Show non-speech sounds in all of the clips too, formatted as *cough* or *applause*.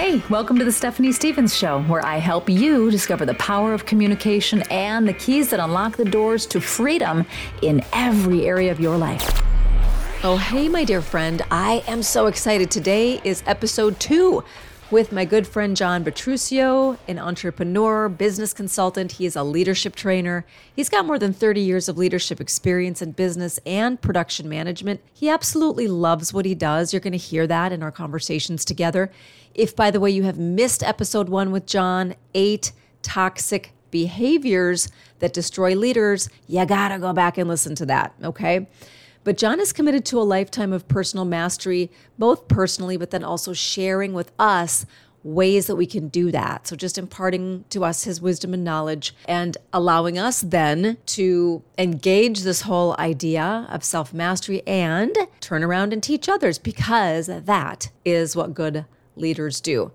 Hey, welcome to the Stephanie Stevens Show, where I help you discover the power of communication and the keys that unlock the doors to freedom in every area of your life. Oh, hey, my dear friend, I am so excited. Today is episode two with my good friend John Petruccio, an entrepreneur, business consultant. He is a leadership trainer. He's got more than 30 years of leadership experience in business and production management. He absolutely loves what he does. You're going to hear that in our conversations together. If, by the way, you have missed episode one with John, eight toxic behaviors that destroy leaders, you got to go back and listen to that, okay? But John is committed to a lifetime of personal mastery, both personally, but then also sharing with us ways that we can do that. So just imparting to us his wisdom and knowledge and allowing us then to engage this whole idea of self mastery and turn around and teach others because that is what good leaders do.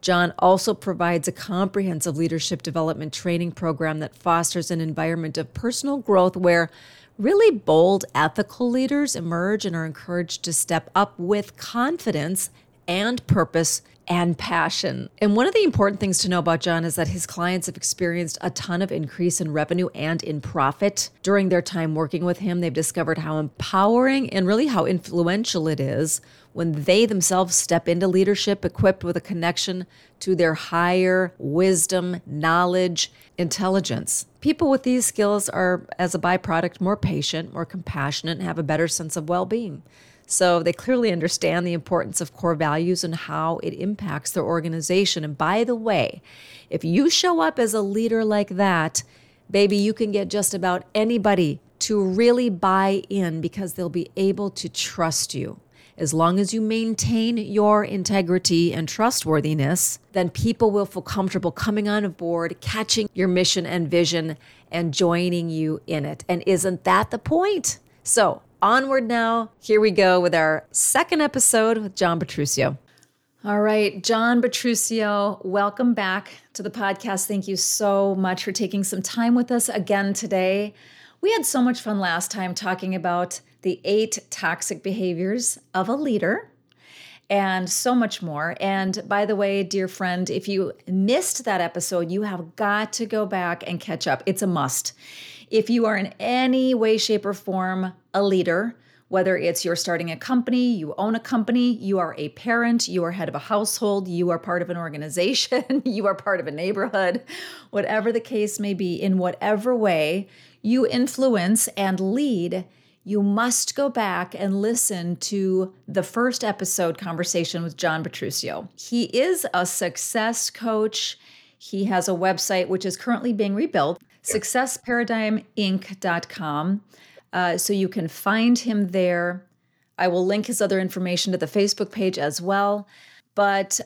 John also provides a comprehensive leadership development training program that fosters an environment of personal growth where really bold, ethical leaders emerge and are encouraged to step up with confidence and purpose and passion. And one of the important things to know about John is that his clients have experienced a ton of increase in revenue and in profit during their time working with him. They've discovered how empowering and really how influential it is when they themselves step into leadership equipped with a connection to their higher wisdom, knowledge, intelligence. People with these skills are, as a byproduct, more patient, more compassionate, and have a better sense of well being. So they clearly understand the importance of core values and how it impacts their organization. And by the way, if you show up as a leader like that, baby, you can get just about anybody to really buy in because they'll be able to trust you. As long as you maintain your integrity and trustworthiness, then people will feel comfortable coming on board, catching your mission and vision, and joining you in it. And isn't that the point? So, onward now. Here we go with our second episode with John Petruccio. All right, John Petruccio, welcome back to the podcast. Thank you so much for taking some time with us again today. We had so much fun last time talking about the eight toxic behaviors of a leader and so much more. And by the way, dear friend, if you missed that episode, you have got to go back and catch up. It's a must. If you are in any way, shape, or form a leader, whether it's you're starting a company, you own a company, you are a parent, you are head of a household, you are part of an organization, *laughs* you are part of a neighborhood, whatever the case may be, in whatever way you influence and lead, you must go back and listen to the first episode conversation with John Petruccio. He is a success coach. He has a website which is currently being rebuilt successparadigminc.com. Uh, so you can find him there. I will link his other information to the Facebook page as well. But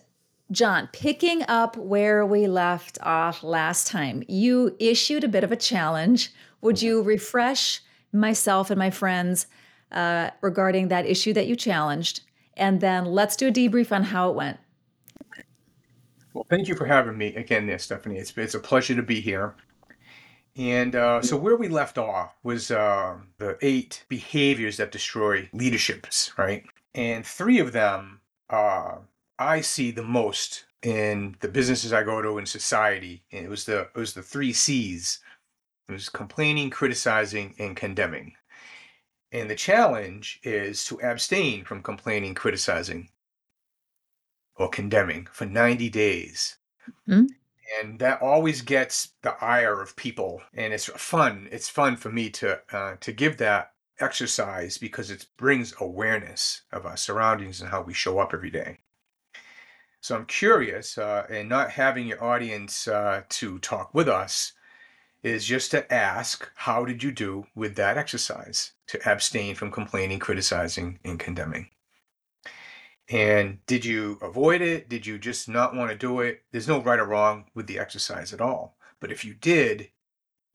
John, picking up where we left off last time, you issued a bit of a challenge. Would you refresh myself and my friends uh, regarding that issue that you challenged? And then let's do a debrief on how it went. Well, thank you for having me again, there, Stephanie. It's, it's a pleasure to be here. And uh, so where we left off was uh, the eight behaviors that destroy leaderships, right? And three of them uh, I see the most in the businesses I go to in society. And it was the it was the three C's. It was complaining, criticizing, and condemning. And the challenge is to abstain from complaining, criticizing, or condemning for 90 days. Mm-hmm and that always gets the ire of people and it's fun it's fun for me to uh, to give that exercise because it brings awareness of our surroundings and how we show up every day so i'm curious uh, and not having your audience uh, to talk with us is just to ask how did you do with that exercise to abstain from complaining criticizing and condemning and did you avoid it? Did you just not want to do it? There's no right or wrong with the exercise at all. But if you did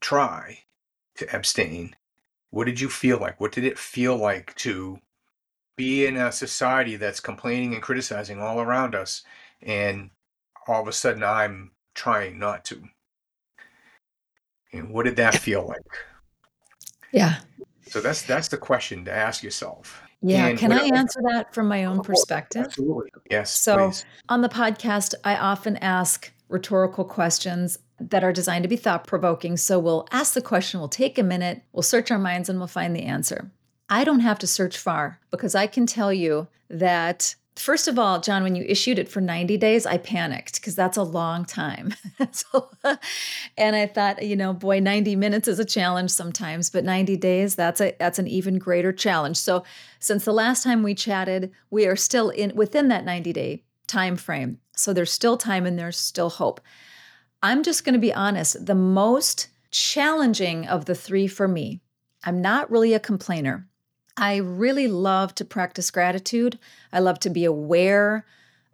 try to abstain, what did you feel like? What did it feel like to be in a society that's complaining and criticizing all around us? And all of a sudden, I'm trying not to. And what did that feel like? Yeah. So that's that's the question to ask yourself. Yeah. And Can I answer that from my own perspective? Absolutely. Yes. So please. on the podcast, I often ask rhetorical questions that are designed to be thought provoking. So we'll ask the question, we'll take a minute, we'll search our minds, and we'll find the answer. I don't have to search far because I can tell you that First of all, John, when you issued it for 90 days, I panicked because that's a long time. *laughs* so, and I thought, you know, boy, 90 minutes is a challenge sometimes, but 90 days, that's a that's an even greater challenge. So, since the last time we chatted, we are still in within that 90 day time frame. So there's still time and there's still hope. I'm just going to be honest, the most challenging of the 3 for me. I'm not really a complainer. I really love to practice gratitude. I love to be aware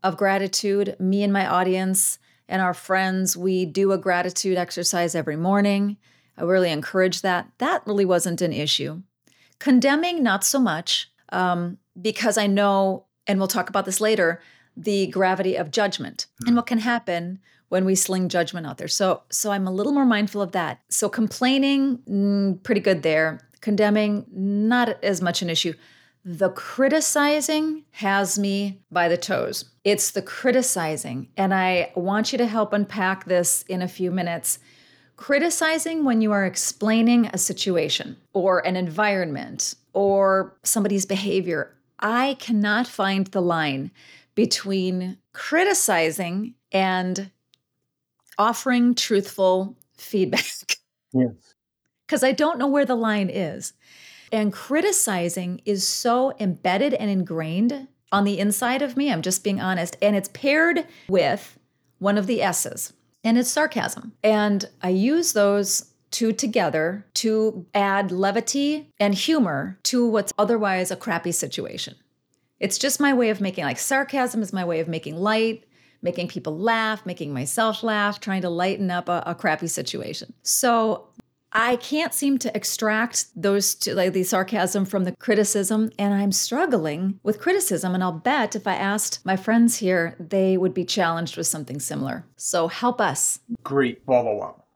of gratitude. Me and my audience and our friends, we do a gratitude exercise every morning. I really encourage that. That really wasn't an issue. Condemning, not so much, um, because I know, and we'll talk about this later, the gravity of judgment and what can happen when we sling judgment out there. So, so I'm a little more mindful of that. So complaining, mm, pretty good there condemning, not as much an issue. The criticizing has me by the toes. It's the criticizing. And I want you to help unpack this in a few minutes. Criticizing when you are explaining a situation or an environment or somebody's behavior. I cannot find the line between criticizing and offering truthful feedback. Yes because I don't know where the line is. And criticizing is so embedded and ingrained on the inside of me. I'm just being honest. And it's paired with one of the S's, and it's sarcasm. And I use those two together to add levity and humor to what's otherwise a crappy situation. It's just my way of making, like, sarcasm is my way of making light, making people laugh, making myself laugh, trying to lighten up a, a crappy situation. So I can't seem to extract those two, like the sarcasm from the criticism, and I'm struggling with criticism. And I'll bet if I asked my friends here, they would be challenged with something similar. So help us. Great follow up.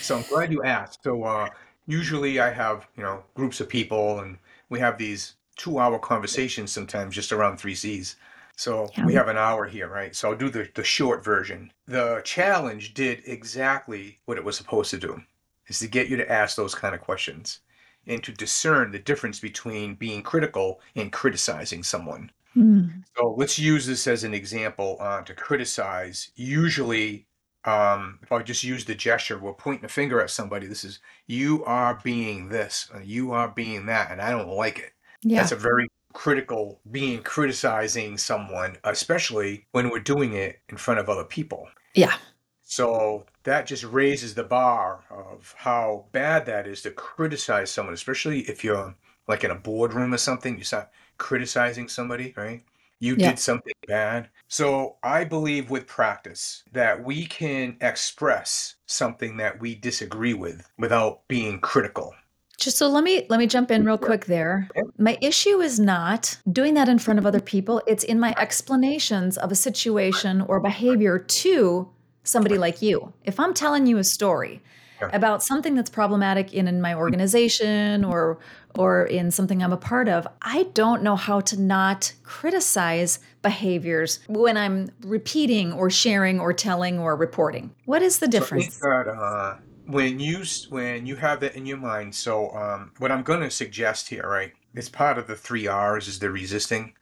So I'm glad you asked. So uh, usually I have you know groups of people, and we have these two hour conversations sometimes just around three C's. So yeah. we have an hour here, right? So I'll do the, the short version. The challenge did exactly what it was supposed to do is to get you to ask those kind of questions and to discern the difference between being critical and criticizing someone. Mm. So let's use this as an example uh, to criticize. Usually, um, if I just use the gesture, we're pointing a finger at somebody. This is you are being this, you are being that, and I don't like it. Yeah. That's a very critical being criticizing someone, especially when we're doing it in front of other people. Yeah. So that just raises the bar of how bad that is to criticize someone, especially if you're like in a boardroom or something, you start criticizing somebody, right? You yeah. did something bad. So I believe with practice that we can express something that we disagree with without being critical. Just so let me let me jump in real quick there. My issue is not doing that in front of other people. It's in my explanations of a situation or behavior to somebody like you. If I'm telling you a story yeah. about something that's problematic in, in my organization or or in something I'm a part of, I don't know how to not criticize behaviors when I'm repeating or sharing or telling or reporting. What is the difference? So that, uh, when you when you have that in your mind, so um, what I'm going to suggest here, right? It's part of the three R's is the resisting.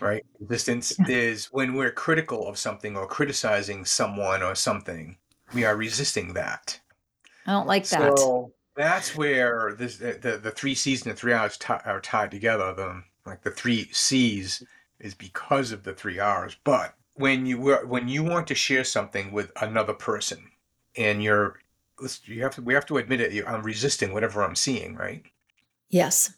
Right? Resistance yeah. is when we're critical of something or criticizing someone or something, we are resisting that. I don't like that. So that's where this, the, the, the three C's and the three R's t- are tied together. The like the three C's is because of the three R's. But when you when you want to share something with another person, and you're you have to we have to admit it. I'm resisting whatever I'm seeing, right? Yes.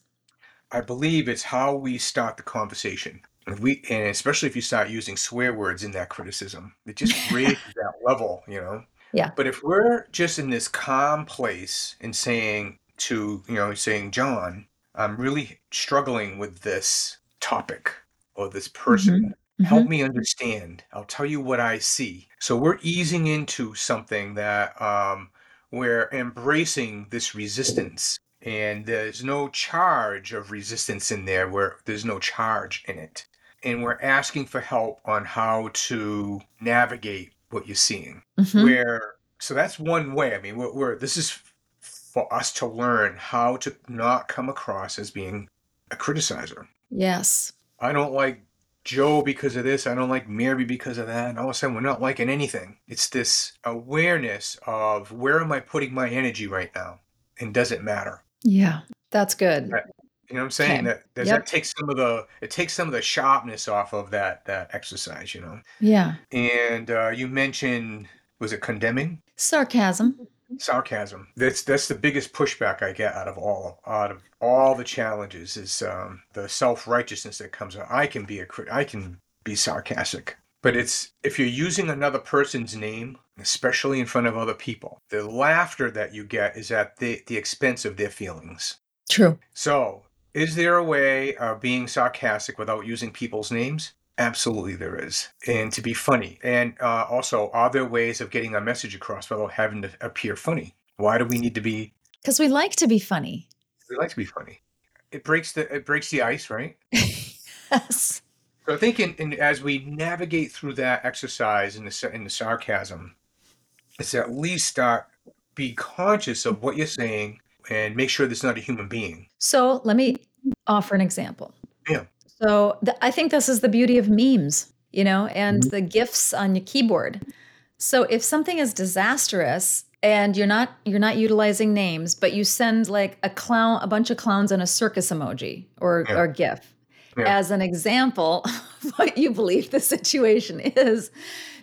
I believe it's how we start the conversation. If we and especially if you start using swear words in that criticism, it just *laughs* raises that level, you know. Yeah. But if we're just in this calm place and saying to, you know, saying, John, I'm really struggling with this topic or this person. Mm-hmm. Mm-hmm. Help me understand. I'll tell you what I see. So we're easing into something that um, we're embracing this resistance and there's no charge of resistance in there where there's no charge in it. And we're asking for help on how to navigate what you're seeing. Mhm. Where so that's one way. I mean, we're, we're this is for us to learn how to not come across as being a criticizer. Yes. I don't like Joe because of this. I don't like Mary because of that. And all of a sudden, we're not liking anything. It's this awareness of where am I putting my energy right now, and does it matter? Yeah. That's good. Right. You know what I'm saying? Okay. That does Yep. that take some of the it takes some of the sharpness off of that that exercise. You know. Yeah. And uh, you mentioned was it condemning? Sarcasm. sarcasm. That's that's the biggest pushback I get out of all out of all the challenges is um, the self righteousness that comes out. I can be a crit- I can be sarcastic, but it's if you're using another person's name, especially in front of other people, the laughter that you get is at the the expense of their feelings. True. So, is there a way of being sarcastic without using people's names? Absolutely, there is. And to be funny. And uh, also, are there ways of getting a message across without having to appear funny? Why do we need to be? Because we like to be funny. We like to be funny. It breaks the it breaks the ice, right? *laughs* Yes. So I think in, in as we navigate through that exercise in the in the sarcasm, it's at least start be conscious of what you're saying and make sure there's not a human being. So let me offer an example. Yeah. So th- I think this is the beauty of memes, you know, and mm-hmm. the gifs on your keyboard. So if something is disastrous and you're not you're not utilizing names, but you send like a clown, a bunch of clowns and a circus emoji or Yeah. or gif Yeah. as an example *laughs* of what you believe the situation is,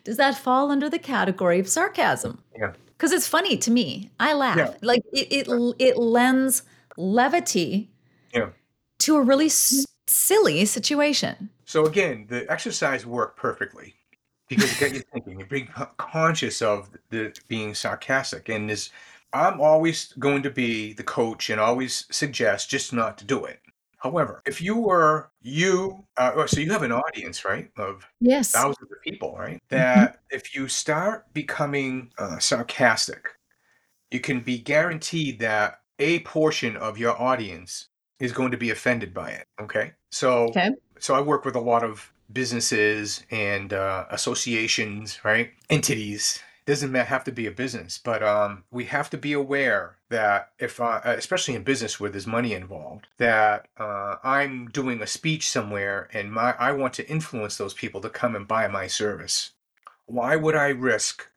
does that fall under the category of sarcasm? Yeah. Because it's funny to me. I laugh. Yeah. Like it, it it lends levity Yeah. to a really s- silly situation. So again, the exercise worked perfectly because it got you thinking. You're being conscious of the being sarcastic, and this. I'm always going to be the coach and always suggest just not to do it. However, if you were you, uh, oh, so you have an audience, right, of Yes. thousands of people, right? That if you start becoming uh, sarcastic, you can be guaranteed that a portion of your audience is going to be offended by it. Okay, so Okay. so I work with a lot of businesses and uh, associations, right? Entities. Doesn't have to be a business, but um, we have to be aware that if, uh, especially in business where there's money involved, that uh, I'm doing a speech somewhere and my I want to influence those people to come and buy my service. Why would I risk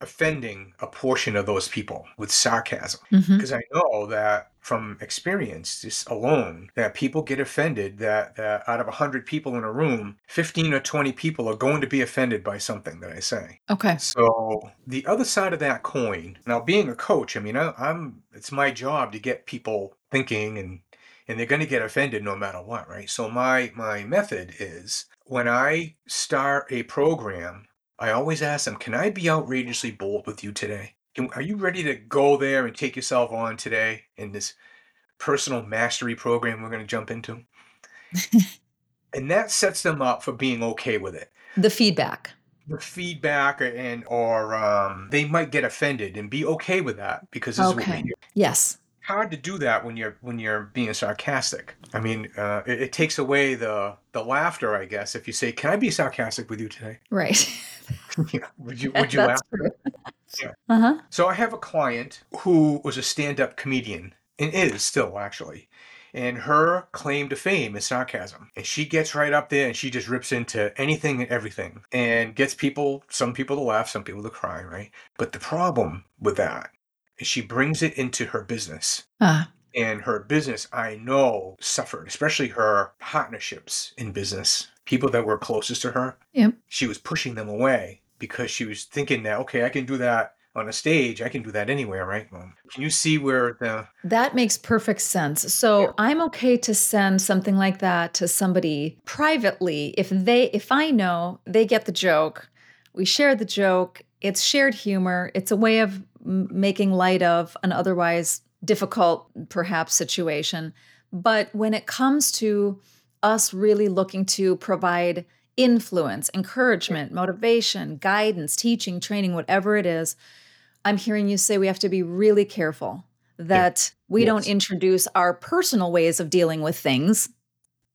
offending a portion of those people with sarcasm? Mhm. because I know that from experience, just alone, that people get offended. That, that out of hundred people in a room, fifteen or twenty people are going to be offended by something that I say. Okay. So the other side of that coin. Now, being a coach, I mean, I, I'm it's my job to get people thinking and and they're going to get offended no matter what, right? So my my method is when I start a program, I always ask them, "Can I be outrageously bold with you today? Can, are you ready to go there and take yourself on today in this personal mastery program we're going to jump into?" *laughs* and that sets them up for being okay with it The feedback. the feedback and or um, they might get offended and be okay with that because this is what we Okay. Yes. Hard to do that when you're when you're being sarcastic. I mean, uh, it, it takes away the the laughter, I guess. If you say, "Can I be sarcastic with you today?" *laughs* Right. *laughs* Yeah, would you would you laugh? That's true. Yeah. Uh huh. So I have a client who was a stand-up comedian and is still actually. And her claim to fame is sarcasm. And she gets right up there and she just rips into anything and everything and gets people, some people to laugh, some people to cry, right? But the problem with that is she brings it into her business. Ah. And her business, I know, suffered, especially her partnerships in business, people that were closest to her. Yep. She was pushing them away because she was thinking that, okay, I can do that on a stage. I can do that anywhere, right? Can you see where the, That makes perfect sense. So Yeah. I'm okay to send something like that to somebody privately if they if I know they get the joke, we share the joke, it's shared humor, it's a way of m- making light of an otherwise difficult perhaps situation. But when it comes to us really looking to provide influence, encouragement, motivation, guidance, teaching, training, whatever it is, I'm hearing you say we have to be really careful that we yes. don't introduce our personal ways of dealing with things.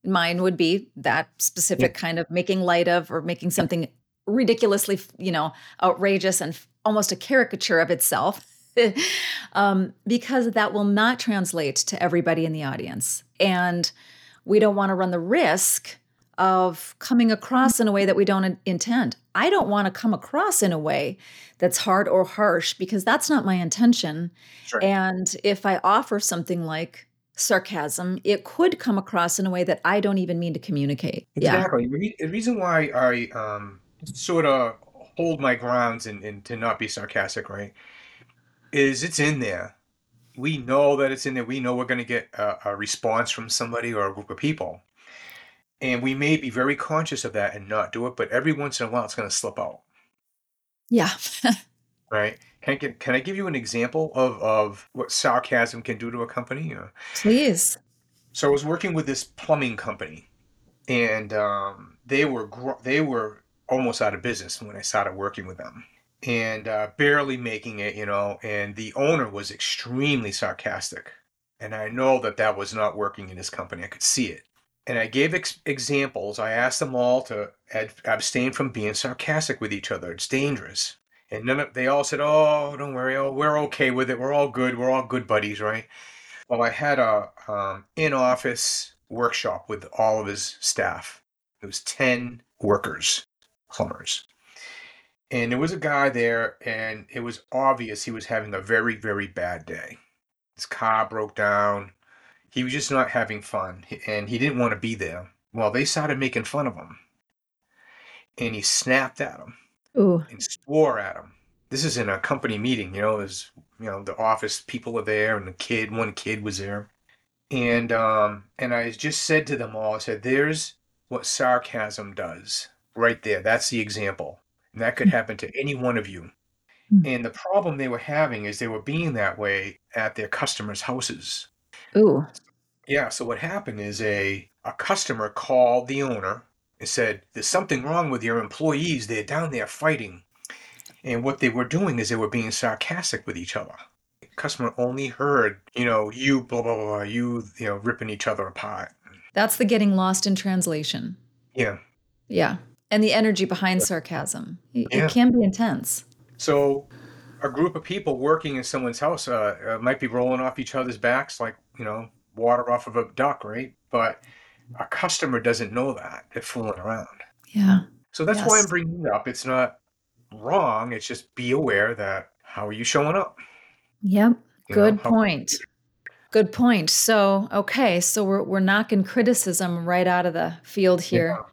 Mine would be that specific yeah. kind of making light of or making something ridiculously, you know, outrageous and almost a caricature of itself. *laughs* um, because that will not translate to everybody in the audience. And we don't want to run the risk of coming across in a way that we don't intend. I don't want to come across in a way that's hard or harsh because that's not my intention. Sure. And if I offer something like sarcasm, it could come across in a way that I don't even mean to communicate. Exactly. Yeah. The reason why I um, sort of hold my grounds and, and to not be sarcastic, right, is it's in there. We know that it's in there. We know we're going to get a, a response from somebody or a group of people. And we may be very conscious of that and not do it, but every once in a while it's going to slip out. Yeah. *laughs* right? Can I, get, can I give you an example of, of what sarcasm can do to a company? Please. So I was working with this plumbing company, and um, they were they were almost out of business when I started working with them, and uh, barely making it, you know. And the owner was extremely sarcastic, and I know that that was not working in his company. I could see it and I gave ex- examples. I asked them all to ad- abstain from being sarcastic with each other. It's dangerous. And none of, they all said, "Oh, don't worry. Oh, we're okay with it. We're all good. We're all good buddies, right?" Well, I had a um, in-office workshop with all of his staff. It was ten workers, plumbers, and there was a guy there, and it was obvious he was having a very, very bad day. His car broke down he was just not having fun and he didn't want to be there. Well, they started making fun of him. And he snapped at him Ooh. and swore at him. This is in a company meeting, you know, there's you know, the office people are there and the kid, one kid was there. And um and I just said to them all, I said, there's what sarcasm does right there. That's the example. And that could hmm. happen to any one of you. Mm. And the problem they were having is they were being that way at their customers' houses. Ooh. Yeah, so what happened is a a customer called the owner and said, "There's something wrong with your employees. They're down there fighting." And what they were doing is they were being sarcastic with each other. The customer only heard, you know, you blah blah blah, you you know, ripping each other apart. That's the getting lost in translation. Yeah. Yeah. And the energy behind sarcasm. It, yeah. it can be intense. So a group of people working in someone's house uh, uh, might be rolling off each other's backs like you know water off of a duck, right? But a customer doesn't know that. They're fooling around. Yeah. So that's yes. why I'm bringing it up. It's not wrong. It's just be aware that how are you showing up? Yep. You Good know, point. Good point. So, okay, so we're we're knocking criticism right out of the field here. Yeah.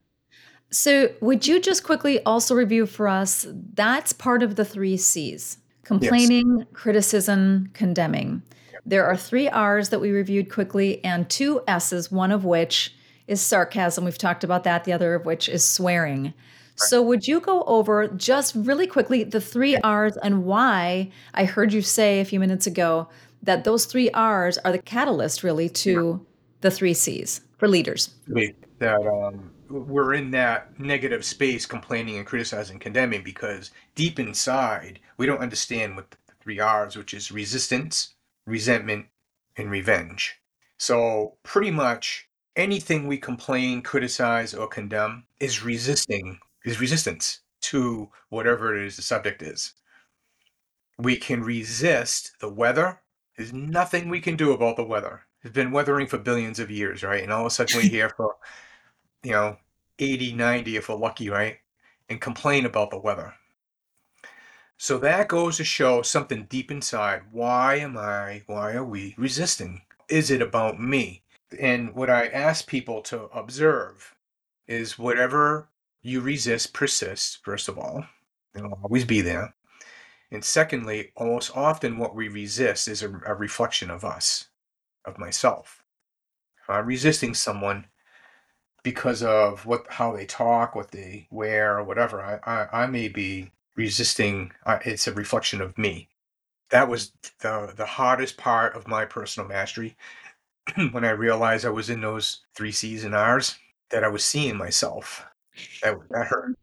So, would you just quickly also review for us that's part of the 3 Cs. Complaining, yes. criticism, condemning. There are three R's that we reviewed quickly and two S's, one of which is sarcasm. We've talked about that, the other of which is swearing. So, would you go over just really quickly the three R's and why I heard you say a few minutes ago that those three R's are the catalyst really to the three C's for leaders? That um, we're in that negative space, complaining and criticizing, condemning, because deep inside, we don't understand what the three R's, which is resistance, resentment, and revenge. So, pretty much anything we complain, criticize, or condemn is resisting, is resistance to whatever it is the subject is. We can resist the weather. There's nothing we can do about the weather. It's been weathering for billions of years, right? And all of a sudden we're *laughs* here for, you know, 80, 90 if we're lucky, right? And complain about the weather. So that goes to show something deep inside. Why am I, why are we resisting? Is it about me? And what I ask people to observe is whatever you resist persists, first of all. It'll always be there. And secondly, almost often what we resist is a, a reflection of us, of myself. If I'm resisting someone because of what how they talk, what they wear, or whatever, I, I, I may be resisting uh, it's a reflection of me that was the the hardest part of my personal mastery *clears throat* when i realized i was in those three c's and r's that i was seeing myself that, that hurt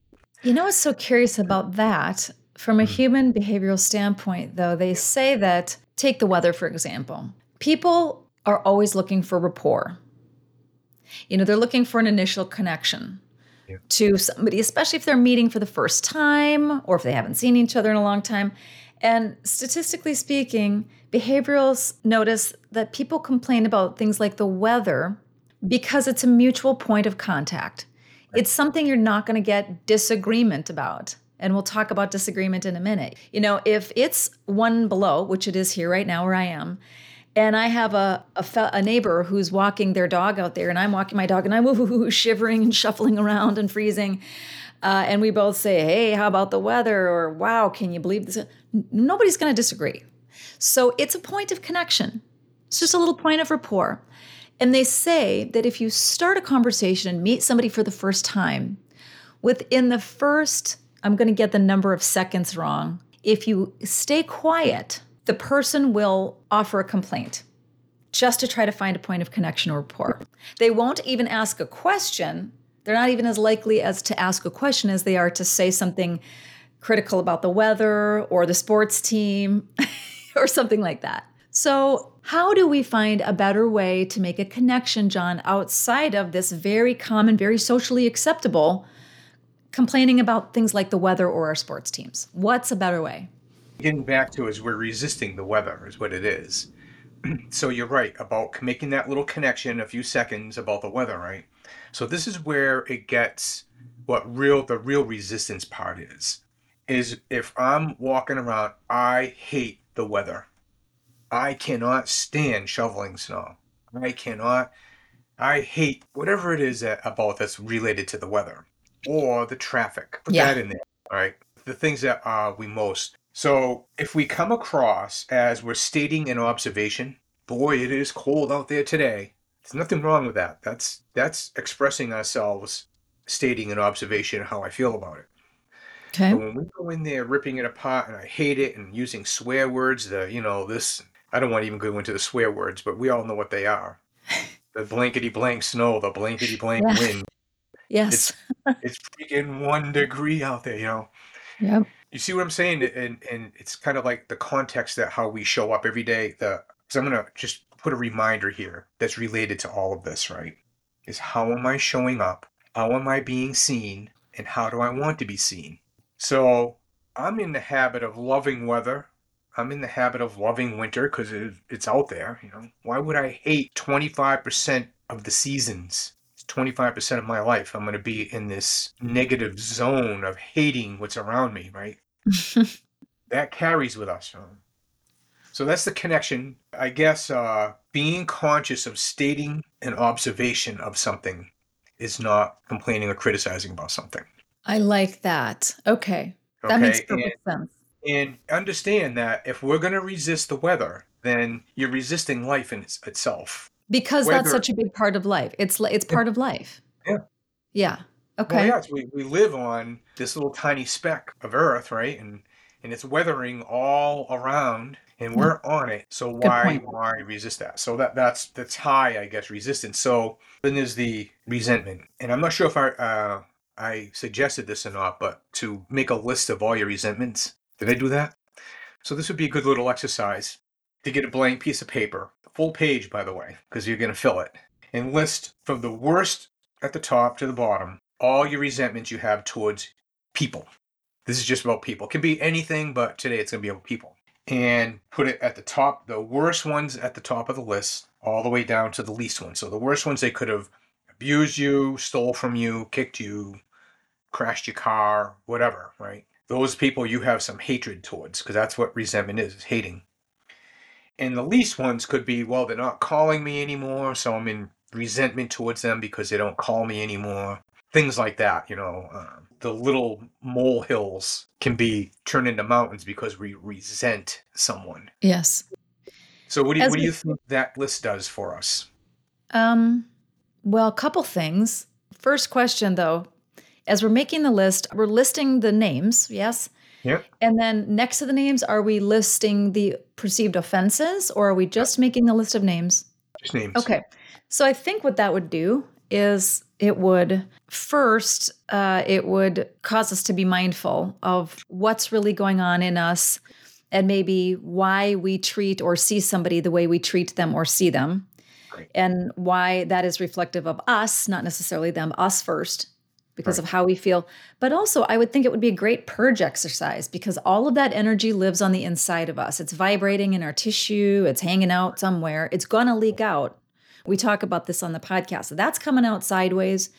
you know what's so curious about that from a mm-hmm. human behavioral standpoint though they say that take the weather, for example. People are always looking for rapport. You know, they're looking for an initial connection yeah. to somebody, especially if they're meeting for the first time or if they haven't seen each other in a long time. And statistically speaking, behaviorals notice that people complain about things like the weather because it's a mutual point of contact. It's something you're not going to get disagreement about. And we'll talk about disagreement in a minute. You know, if it's one below, which it is here right now where I am, and I have a, a, fe- a, neighbor who's walking their dog out there, and I'm walking my dog, and I'm *laughs* shivering and shuffling around and freezing. Uh, and we both say, Hey, how about the weather? Or Wow, can you believe this? Nobody's going to disagree. So it's a point of connection, it's just a little point of rapport. And they say that if you start a conversation and meet somebody for the first time, within the first, I'm going to get the number of seconds wrong, if you stay quiet, the person will offer a complaint just to try to find a point of connection or rapport. They won't even ask a question. They're not even as likely as to ask a question as they are to say something critical about the weather or the sports team *laughs* or something like that. So, how do we find a better way to make a connection, John, outside of this very common, very socially acceptable complaining about things like the weather or our sports teams? What's a better way? Getting back to is we're resisting the weather, is what it is. *clears throat* so you're right about making that little connection a few seconds about the weather, right? So this is where it gets what real the real resistance part is. Is if I'm walking around, I hate the weather. I cannot stand shoveling snow. I cannot. I hate whatever it is that, about that's related to the weather or the traffic. Put yeah. that in there. All right. The things that uh, we most so if we come across as we're stating an observation, boy, it is cold out there today. There's nothing wrong with that. That's that's expressing ourselves, stating an observation, how I feel about it. Okay. But when we go in there ripping it apart and I hate it and using swear words, the you know, this I don't want to even go into the swear words, but we all know what they are. *laughs* the blankety blank snow, the blankety blank yeah. wind. Yes. It's, it's freaking one degree out there, you know. Yep. You see what I'm saying? And and it's kind of like the context that how we show up every day. The because I'm gonna just put a reminder here that's related to all of this, right? Is how am I showing up? How am I being seen? And how do I want to be seen? So I'm in the habit of loving weather. I'm in the habit of loving winter because it, it's out there. You know, why would I hate 25% of the seasons? 25% of my life, I'm going to be in this negative zone of hating what's around me, right? *laughs* that carries with us. So that's the connection. I guess uh, being conscious of stating an observation of something is not complaining or criticizing about something. I like that. Okay. That okay? makes perfect and, sense. And understand that if we're going to resist the weather, then you're resisting life in itself because Whether, that's such a big part of life. It's it's part of life. Yeah. Yeah. Okay. Well, yes, we, we live on this little tiny speck of Earth, right? And and it's weathering all around, and hmm. we're on it. So why why resist that? So that that's that's high, I guess, resistance. So then there's the resentment, and I'm not sure if I uh, I suggested this or not, but to make a list of all your resentments. Did I do that? So this would be a good little exercise to get a blank piece of paper full page, by the way, because you're going to fill it, and list from the worst at the top to the bottom all your resentments you have towards people. This is just about people. It can be anything, but today it's going to be about people. And put it at the top, the worst ones at the top of the list, all the way down to the least ones. So the worst ones, they could have abused you, stole from you, kicked you, crashed your car, whatever, right? Those people you have some hatred towards, because that's what resentment is, is hating. And the least ones could be, well, they're not calling me anymore, so I'm in resentment towards them because they don't call me anymore. Things like that, you know. Uh, the little molehills can be turned into mountains because we resent someone. Yes. So, what do you, what do you think that list does for us? Um, well, a couple things. First question, though, as we're making the list, we're listing the names, yes, yeah. And then next to the names, are we listing the perceived offenses or are we just making the list of names? Just names. Okay. So I think what that would do is it would first, uh, it would cause us to be mindful of what's really going on in us and maybe why we treat or see somebody the way we treat them or see them, and why that is reflective of us, not necessarily them, us first, because right. of how we feel. But also, I would think it would be a great purge exercise because all of that energy lives on the inside of us. It's vibrating in our tissue, it's hanging out somewhere, it's going to leak out. We talk about this on the podcast. So that's coming out sideways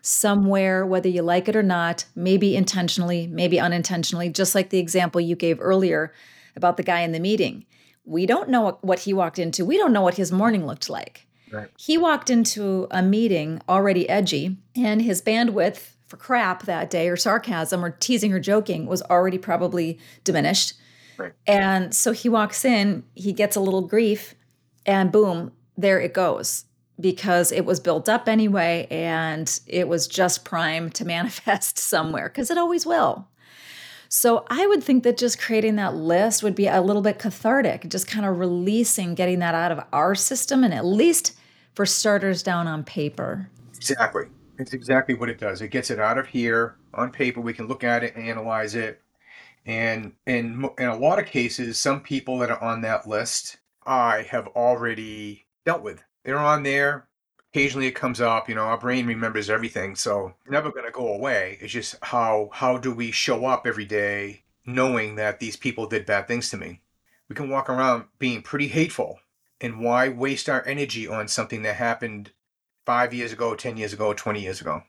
somewhere, whether you like it or not, maybe intentionally, maybe unintentionally, just like the example you gave earlier about the guy in the meeting. We don't know what he walked into. We don't know what his morning looked like. Right. He walked into a meeting already edgy, and his bandwidth for crap that day, or sarcasm, or teasing or joking, was already probably diminished. Right. And so he walks in, he gets a little grief, and boom, there it goes because it was built up anyway and it was just primed to *laughs* manifest somewhere because it always will. So I would think that just creating that list would be a little bit cathartic, just kind of releasing, getting that out of our system and at least for starters down on paper. Exactly. It's exactly what it does. It gets it out of here on paper. We can look at it, and analyze it. And in, in a lot of cases, some people that are on that list, I have already dealt with they're on there. Occasionally it comes up, you know, our brain remembers everything, so never going to go away. It's just how how do we show up every day knowing that these people did bad things to me? We can walk around being pretty hateful. And why waste our energy on something that happened 5 years ago, 10 years ago, 20 years ago?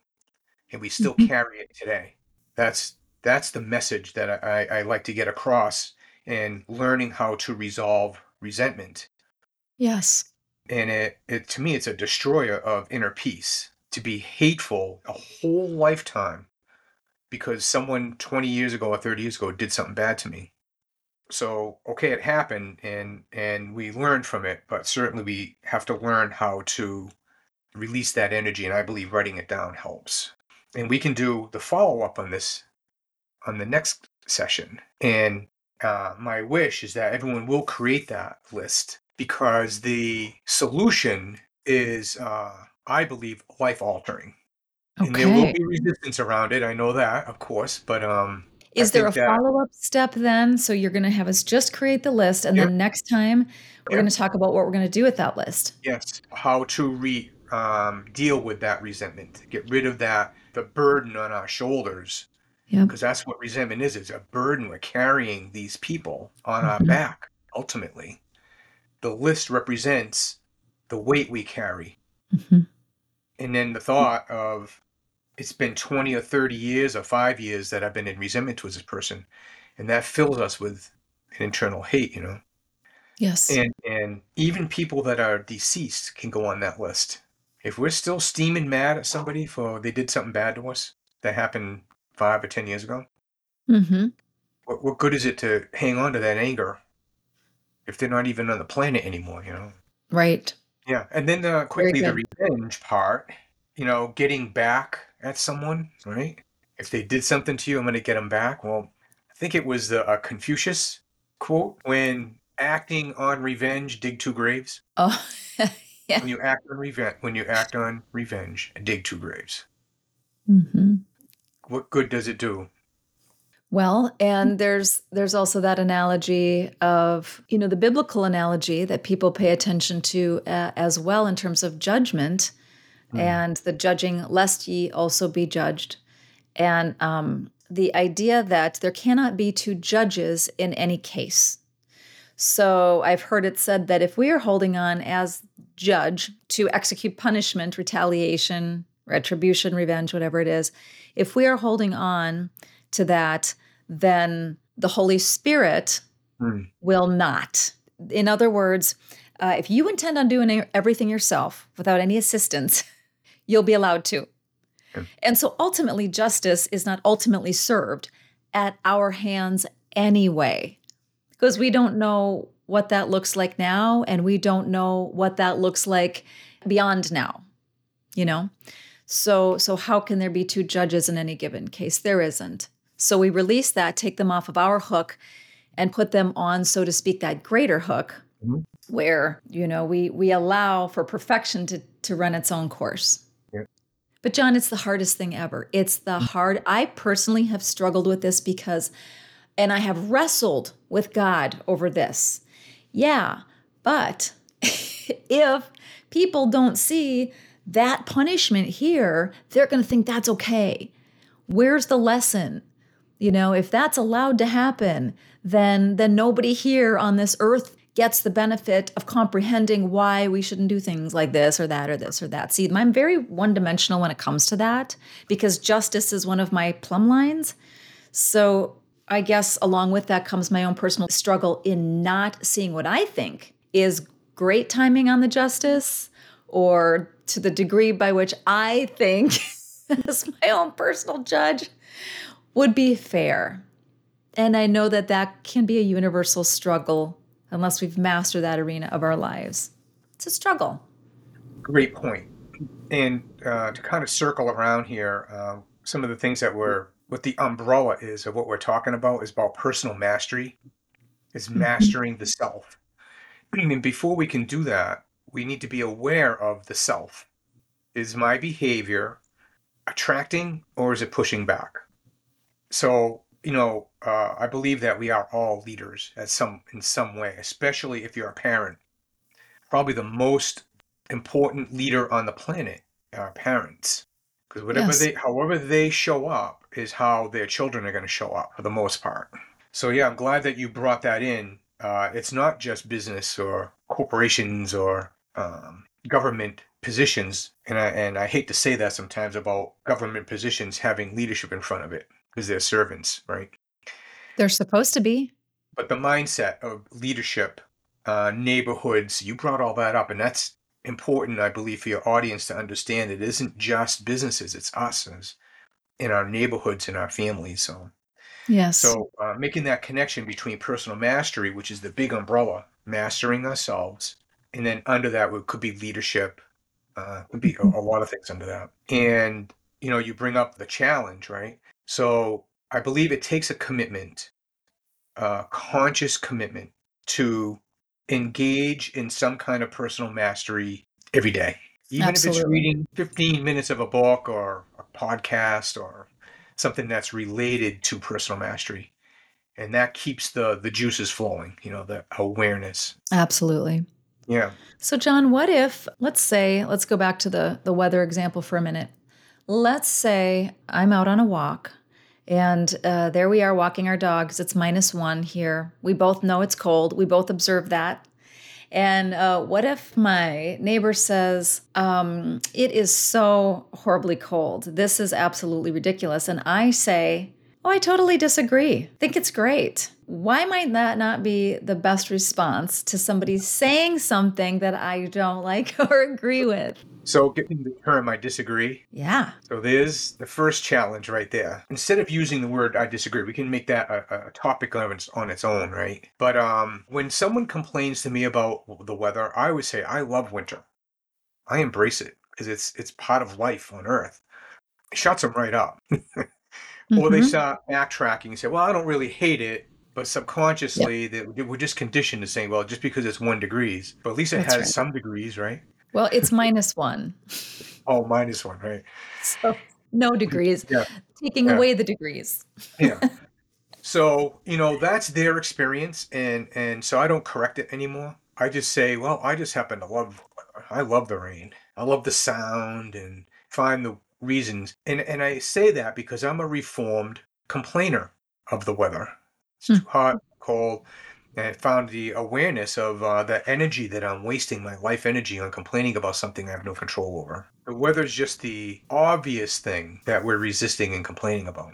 And we still mm-hmm. carry it today. That's that's the message that I, I like to get across in learning how to resolve resentment. Yes and it, it to me it's a destroyer of inner peace to be hateful a whole lifetime because someone 20 years ago or 30 years ago did something bad to me so okay it happened and and we learned from it but certainly we have to learn how to release that energy and i believe writing it down helps and we can do the follow-up on this on the next session and uh, my wish is that everyone will create that list because the solution is, uh, I believe, life altering. Okay. And there will be resistance around it. I know that, of course, but um, is there a follow up step then? So you're going to have us just create the list, and yep. then next time we're yep. going to talk about what we're going to do with that list. Yes, how to re um, deal with that resentment, get rid of that the burden on our shoulders. Yeah, because that's what resentment is. It's a burden we're carrying these people on mm-hmm. our back ultimately the list represents the weight we carry. Mm-hmm. And then the thought of it's been 20 or 30 years or five years that I've been in resentment towards this person. And that fills us with an internal hate, you know? Yes. And and even people that are deceased can go on that list. If we're still steaming mad at somebody for they did something bad to us that happened five or ten years ago, mm-hmm. what, what good is it to hang on to that anger if they're not even on the planet anymore, you know? Right. Yeah. And then uh, quickly the revenge part, you know, getting back at someone, right? If they did something to you, I'm going to get them back. Well, I think it was the uh, Confucius quote when acting on revenge, dig two graves. Oh, *laughs* yeah. When you act on revenge, when you act on revenge, dig two graves. Mm-hmm. What good does it do? Well, and there's there's also that analogy of you know the biblical analogy that people pay attention to uh, as well in terms of judgment mm. and the judging lest ye also be judged, and um, the idea that there cannot be two judges in any case. So I've heard it said that if we are holding on as judge to execute punishment, retaliation, retribution, revenge, whatever it is, if we are holding on to that then the Holy Spirit mm. will not. In other words, uh, if you intend on doing everything yourself without any assistance, *laughs* you'll be allowed to. And so ultimately, justice is not ultimately served at our hands anyway, because we don't know what that looks like now, and we don't know what that looks like beyond now, you know? So, so how can there be two judges in any given case? There isn't. So we release that, take them off of our hook, and put them on, so to speak, that greater hook, mm-hmm. where you know we we allow for perfection to to run its own course. But John, it's the hardest thing ever. It's the mm-hmm. hard. I personally have struggled with this because and I have wrestled with God over this. Yeah, but *laughs* if people don't see that punishment here, they're going to think that's okay. Where's the lesson? You know, if that's allowed to happen, then then nobody here on this earth gets the benefit of comprehending why we shouldn't do things like this or that or this or that. See, I'm very one dimensional when it comes to that because justice is one of my plumb lines. So I guess along with that comes my own personal struggle in not seeing what I think is great timing on the justice or to the degree by which I think, *laughs* as my own personal judge, would be fair. And I know that that can be a universal struggle unless we've mastered that arena of our lives. It's a struggle. Great point. And uh, to kind of circle around here, uh, some of the things that we're, what the umbrella is of what we're talking about is about personal mastery, is mm-hmm. mastering the self. And before we can do that, we need to be aware of the self. Is my behavior attracting or is it pushing back? So, you know, uh, I believe that we are all leaders at some in some way, especially if you're a parent. Probably the most important leader on the planet are parents, because whatever yes. they, however they show up, is how their children are going to show up for the most part. So yeah, I'm glad that you brought that in. Uh, it's not just business or corporations or um, government positions, and I and I hate to say that sometimes about government positions having leadership in front of it because they're servants, right? They're supposed to be. But the mindset of leadership, uh, neighborhoods, you brought all that up, and that's important, I believe, for your audience to understand. It isn't just businesses; it's us as in our neighborhoods, in our families. So, yes. So, uh, making that connection between personal mastery, which is the big umbrella, mastering ourselves, and then under that it could be leadership, uh, could be a, a lot of things under that. And you know, you bring up the challenge, right? So I believe it takes a commitment, a conscious commitment to engage in some kind of personal mastery every day. Even Absolutely. if it's reading 15 minutes of a book or a podcast or something that's related to personal mastery. And that keeps the the juices flowing, you know, the awareness. Absolutely. Yeah. So John, what if let's say let's go back to the the weather example for a minute. Let's say I'm out on a walk and uh, there we are walking our dogs. It's minus one here. We both know it's cold. We both observe that. And uh, what if my neighbor says, um, It is so horribly cold. This is absolutely ridiculous. And I say, Oh, I totally disagree. Think it's great. Why might that not be the best response to somebody saying something that I don't *laughs* like or agree with? So, getting the term I disagree. Yeah. So, there's the first challenge right there. Instead of using the word I disagree, we can make that a, a topic on its, on its own, right? But um, when someone complains to me about the weather, I always say, I love winter. I embrace it because it's it's part of life on Earth. It shuts them right up. mm-hmm. *laughs* Or they mm-hmm. start backtracking and say, well, I don't really hate it. But subconsciously, yep. they, we're just conditioned to saying, well, just because it's one degrees, but at least it That's has right. some degrees, right? Well, it's minus one. oh, minus one, right? So no degrees. Yeah. Taking yeah. away the degrees. yeah. *laughs* So, you know, that's their experience and and so I don't correct it anymore. I just say, well, I just happen to love I love the rain. I love the sound and find the reasons. And and I say that because I'm a reformed complainer of the weather. It's hmm. too hot, cold I found the awareness of uh, the energy that I'm wasting my life energy on complaining about something I have no control over. The weather's just the obvious thing that we're resisting and complaining about.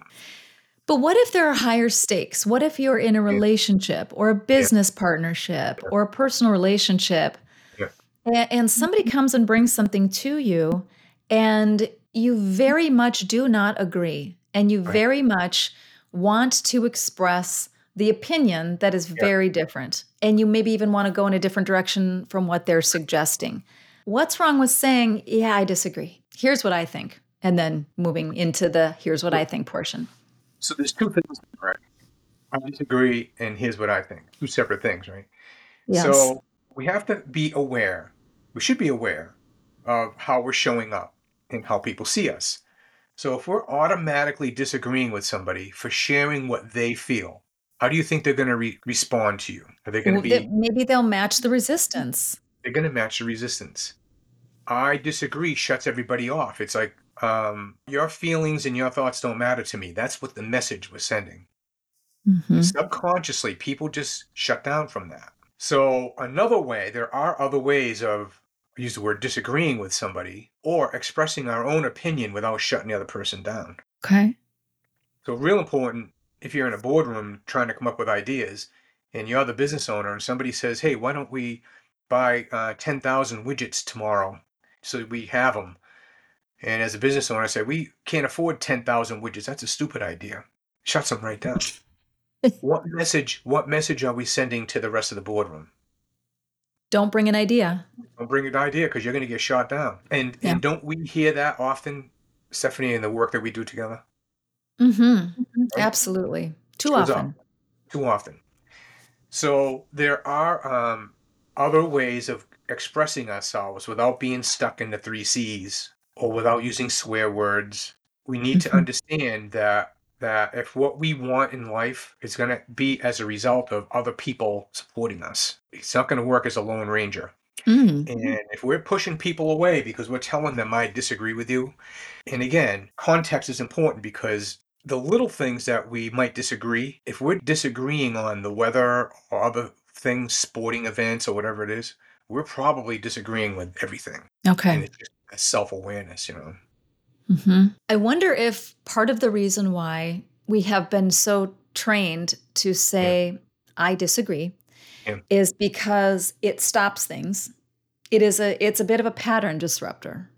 But what if there are higher stakes? What if you're in a relationship or a business yeah. partnership yeah. or a personal relationship yeah. and, and somebody comes and brings something to you and you very much do not agree and you right. very much want to express the opinion that is very different. And you maybe even want to go in a different direction from what they're suggesting. What's wrong with saying, yeah, I disagree? Here's what I think. And then moving into the here's what I think portion. So there's two things, right? I disagree, and here's what I think. Two separate things, right? Yes. So we have to be aware. We should be aware of how we're showing up and how people see us. So if we're automatically disagreeing with somebody for sharing what they feel, how do you think they're going to re- respond to you? Are they going to be? maybe they'll match the resistance. They're going to match the resistance. I disagree. Shuts everybody off. It's like um, your feelings and your thoughts don't matter to me. That's what the message was sending. Mhm. Subconsciously, people just shut down from that. So another way, there are other ways of I use the word disagreeing with somebody or expressing our own opinion without shutting the other person down. Okay. So real important if you're in a boardroom trying to come up with ideas and you're the business owner and somebody says, hey, why don't we buy uh, 10,000 widgets tomorrow so we have them? And as a business owner, I say, we can't afford 10,000 widgets. That's a stupid idea. Shuts them right down. *laughs* what message, what message are we sending to the rest of the boardroom? Don't bring an idea. Don't bring an idea because you're going to get shot down. And, Yeah. and don't we hear that often, Stephanie, in the work that we do together? Mm-hmm. Absolutely. Too Goes often. too often. So there are um, other ways of expressing ourselves without being stuck in the three C's or without using swear words. We need to Mhm. understand that that if what we want in life is going to be as a result of other people supporting us, it's not going to work as a lone ranger. Mm. And if we're pushing people away because we're telling them I disagree with you, and again, context is important because the little things that we might disagree, if we're disagreeing on the weather or other things, sporting events or whatever it is, we're probably disagreeing with everything. Okay. And Okay. it's just a self awareness, you know. hmm I wonder if part of the reason why we have been so trained to say, I disagree, Yeah. is because it stops things. It is a it's a bit of a pattern disruptor.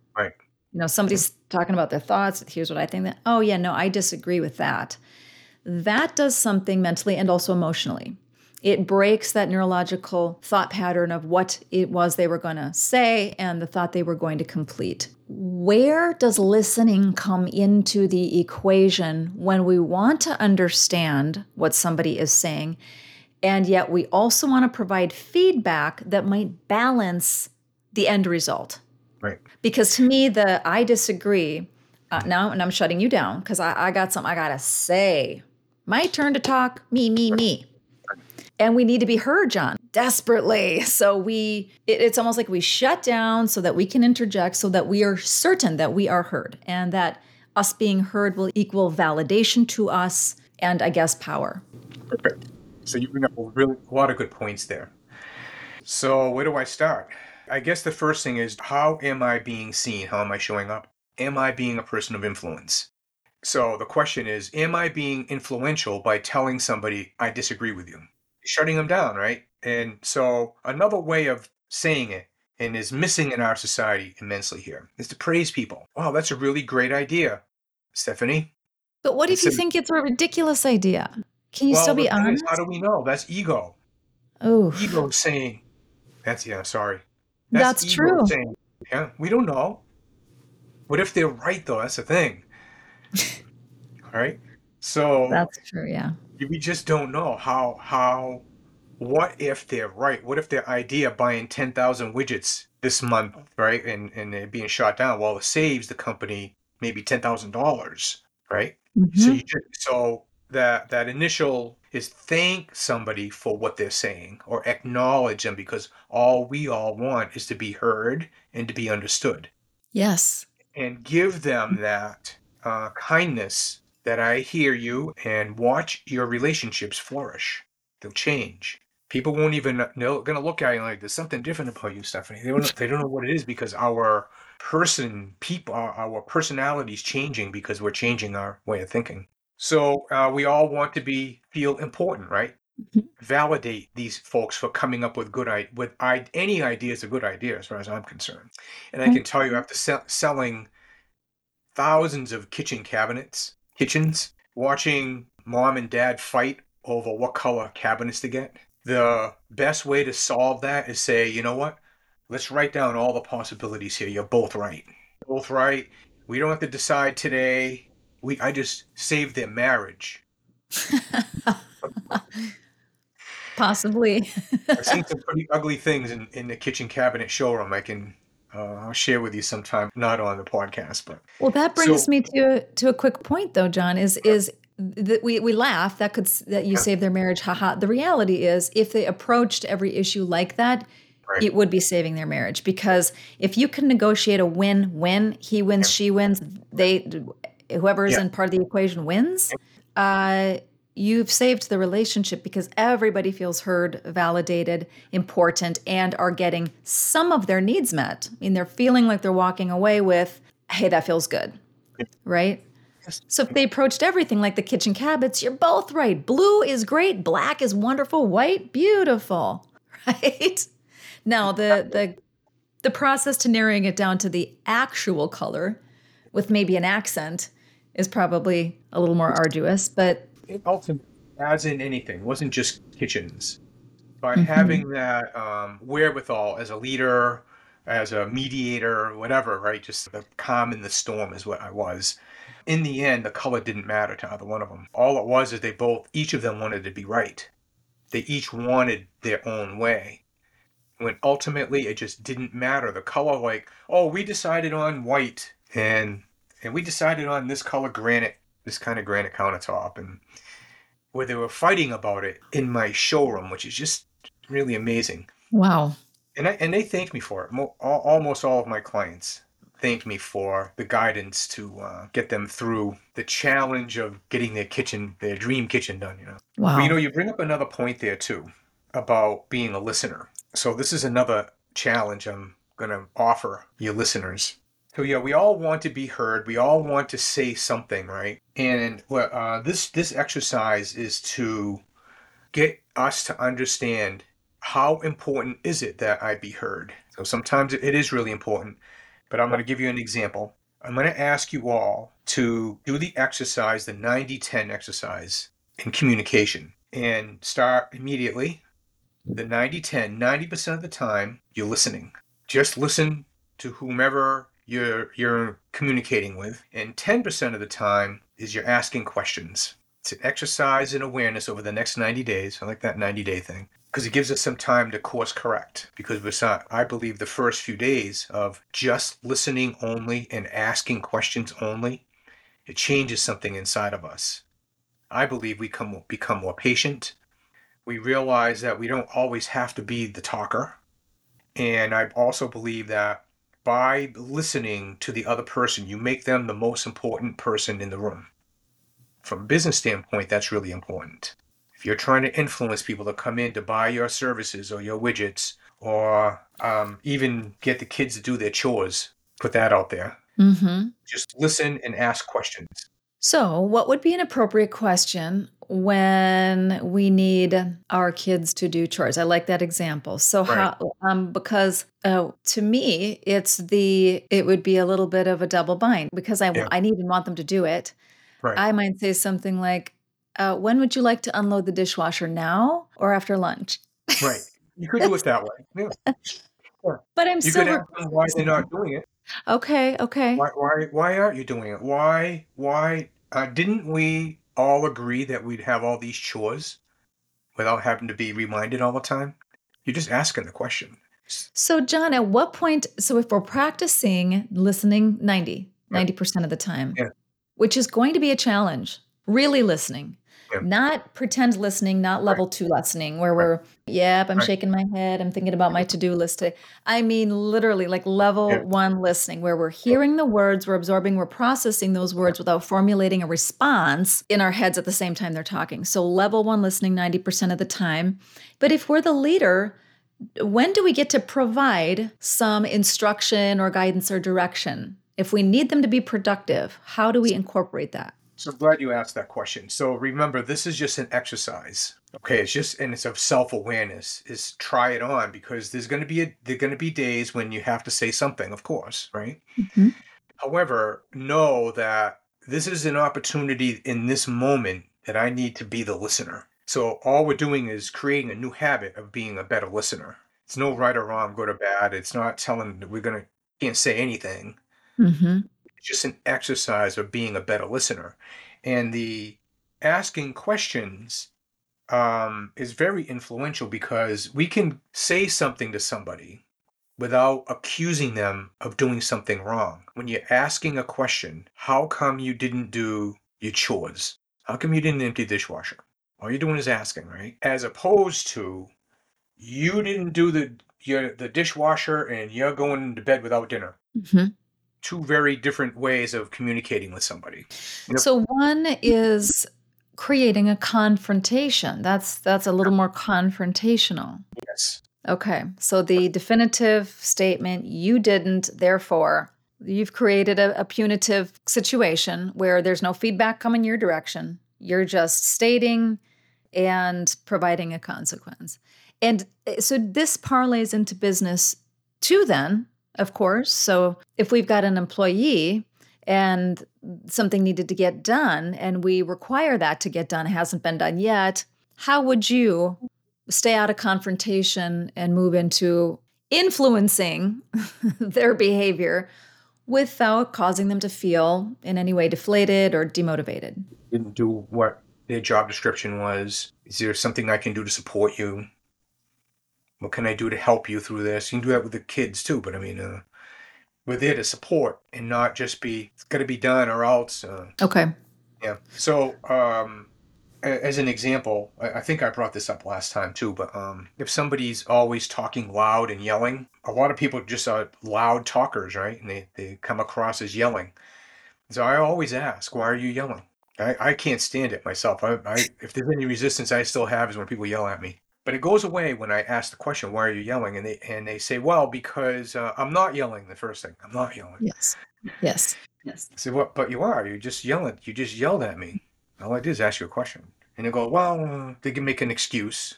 You know, somebody's talking about their thoughts. Here's what I think that, oh yeah, no, I disagree with that. That does something mentally and also emotionally. It breaks that neurological thought pattern of what it was they were going to say and the thought they were going to complete. Where does listening come into the equation when we want to understand what somebody is saying, and yet we also want to provide feedback that might balance the end result? Right. because to me the i disagree uh, now and i'm shutting you down because I, I got something i gotta say my turn to talk me me me and we need to be heard john desperately *laughs* so we it- it's almost like we shut down so that we can interject so that we are certain that we are heard and that us being heard will equal validation to us and i guess power Perfect. So you bring up a really a lot of good points there. So where do I start? I guess the first thing is how am I being seen? How am I showing up? Am I being a person of influence? So the question is, am I being influential by telling somebody I disagree with you? Shutting them down, right? And so another way of saying it and is missing in our society immensely here is to praise people. Wow, that's a really great idea, Stephanie. but what if you Listen- think it's a ridiculous idea can you well, still be thing is, honest how do we know? That's ego. oh ego saying that's yeah sorry That's ego true. saying, yeah we don't know. What if they're right though? That's the thing. All *laughs* right? So that's true yeah. we just don't know how how what if they're right? What if their idea of buying 10,000 widgets this month right and and they're being shot down well it saves the company maybe $10,000 right? So Mhm. you just, so that that initial is thank somebody for what they're saying or acknowledge them because all we all want is to be heard and to be understood yes and give them that uh, kindness that I hear you and watch your relationships flourish. They'll change. People won't even they're gonna look at you like there's something different about you, Stephanie. They don't they don't know what it is because our person people our, our personalities changing because we're changing our way of thinking. So uh, we all want to be feel important, right? Mhm. Validate these folks for coming up with good with I, any idea is a good idea as far as I'm concerned. And I can tell you after sell, selling thousands of kitchen cabinets, kitchens, watching mom and dad fight over what color cabinets to get, the best way to solve that is say, you know what? Let's write down all the possibilities here. You're both right. Both right. We don't have to decide today. We I just saved their marriage. *laughs* Possibly. *laughs* I've seen some pretty ugly things in, in the kitchen cabinet showroom. I can uh, I'll share with you sometime, not on the podcast, but well, that brings So- me to to a quick point though, John, is is that we we laugh that could that you save their marriage haha the reality is if they approached every issue like that right. it would be saving their marriage because if you can negotiate a win-win he wins yeah. she wins they whoever is yeah. in part of the equation wins uh, you've saved the relationship because everybody feels heard validated important and are getting some of their needs met i mean they're feeling like they're walking away with hey that feels good right so if they approached everything like the kitchen cabinets, you're both right. Blue is great, black is wonderful, white beautiful, *laughs* right? Now the the the process to narrowing it down to the actual color with maybe an accent is probably a little more arduous, but it ultimately, as in anything, wasn't just kitchens. By mm-hmm. having that um, wherewithal as a leader, as a mediator, whatever, right? Just the calm in the storm is what I was in the end, the color didn't matter to either one of them. All it was is they both, each of them wanted to be right. They each wanted their own way. When ultimately it just didn't matter. The color, like, oh, we decided on white and and we decided on this color granite, this kind of granite countertop, and where they were fighting about it in my showroom, which is just really amazing. Wow. And I, and they thanked me for it. Mo- almost all of my clients thanked me for the guidance to uh, get them through the challenge of getting their kitchen, their dream kitchen done. You know. Wow. But, you know, you bring up another point there too about being a listener. So this is another challenge I'm going to offer you listeners. So yeah, we all want to be heard. We all want to say something, right? And uh, this this exercise is to get us to understand how important is it that I be heard. So sometimes it is really important but I'm going to give you an example. I'm going to ask you all to do the exercise, the 90 10 exercise in communication, and start immediately. The 90 10, 90% of the time, you're listening. Just listen to whomever you're, you're communicating with, and 10% of the time is you're asking questions. It's an exercise in awareness over the next 90 days. I like that 90 day thing because it gives us some time to course correct. Because not, I believe the first few days of just listening only and asking questions only, it changes something inside of us. I believe we come, become more patient. We realize that we don't always have to be the talker. And I also believe that by listening to the other person, you make them the most important person in the room. From a business standpoint, that's really important. If you're trying to influence people to come in to buy your services or your widgets, or um, even get the kids to do their chores, put that out there. Mm-hmm. Just listen and ask questions. So, what would be an appropriate question when we need our kids to do chores? I like that example. So, right. how, um, because uh, to me, it's the, it would be a little bit of a double bind because I, yeah. I need and want them to do it. Right. I might say something like, uh, when would you like to unload the dishwasher now or after lunch? right. *laughs* You could do it that way. Yeah. Sure. But I'm you still. Could ask why they're not doing it. Okay. Okay. Why? Why? Why aren't you doing it? Why? Why? Uh, didn't we all agree that we'd have all these chores without having to be reminded all the time? You're just asking the question. So, John, at what point? So, if we're practicing listening 90, 90% of the time, yeah. which is going to be a challenge, really listening, yeah. not pretend listening, not level right. two listening, where we're, yep, I'm right. shaking my head, I'm thinking about my to do list today. I mean, literally, like level yeah. one listening, where we're hearing the words, we're absorbing, we're processing those words without formulating a response in our heads at the same time they're talking. So, level one listening 90% of the time. But if we're the leader, when do we get to provide some instruction or guidance or direction? If we need them to be productive, how do we incorporate that? So I'm glad you asked that question. So remember, this is just an exercise. Okay, it's just and it's of self-awareness. Is try it on because there's going to be a there're going to be days when you have to say something, of course, right? Mm-hmm. However, know that this is an opportunity in this moment that I need to be the listener. So all we're doing is creating a new habit of being a better listener. It's no right or wrong, good or bad. It's not telling that we're gonna can't say anything. Mm-hmm just an exercise of being a better listener. And the asking questions um, is very influential because we can say something to somebody without accusing them of doing something wrong. When you're asking a question, how come you didn't do your chores? How come you didn't empty the dishwasher? All you're doing is asking, right? As opposed to you didn't do the the dishwasher and you're going to bed without dinner. Mm-hmm. Two very different ways of communicating with somebody. You know- So one is creating a confrontation. That's that's a little more confrontational. Yes. Okay. So the definitive statement, you didn't, therefore, you've created a, a punitive situation where there's no feedback coming your direction. You're just stating and providing a consequence. And uh, so this parlays into business too, then, of course. So if we've got an employee and something needed to get done and we require that to get done, hasn't been done yet, how would you stay out of confrontation and move into influencing *laughs* their behavior without causing them to feel in any way deflated or demotivated? Didn't do what their job description was. Is there something I can do to support you? What can I do to help you through this? You can do that with the kids too, but I mean, uh, we're there to support and not just be, it's got to be done or else. Uh, Okay. Yeah. So, um, as an example, I think I brought this up last time too, but um, if somebody's always talking loud and yelling, a lot of people just are loud talkers, right? And they, they come across as yelling. So I always ask, why are you yelling? I, I can't stand it myself. I, I if there's any resistance I still have is when people yell at me. But it goes away when I ask the question, why are you yelling? And they and they say, well, because uh, I'm not yelling. The first thing, I'm not yelling. Yes. Yes. Yes. I said, "What? But you are. You just yelling. You just yelled at me. All I did is ask you a question." And they go, "Well, uh," they can make an excuse.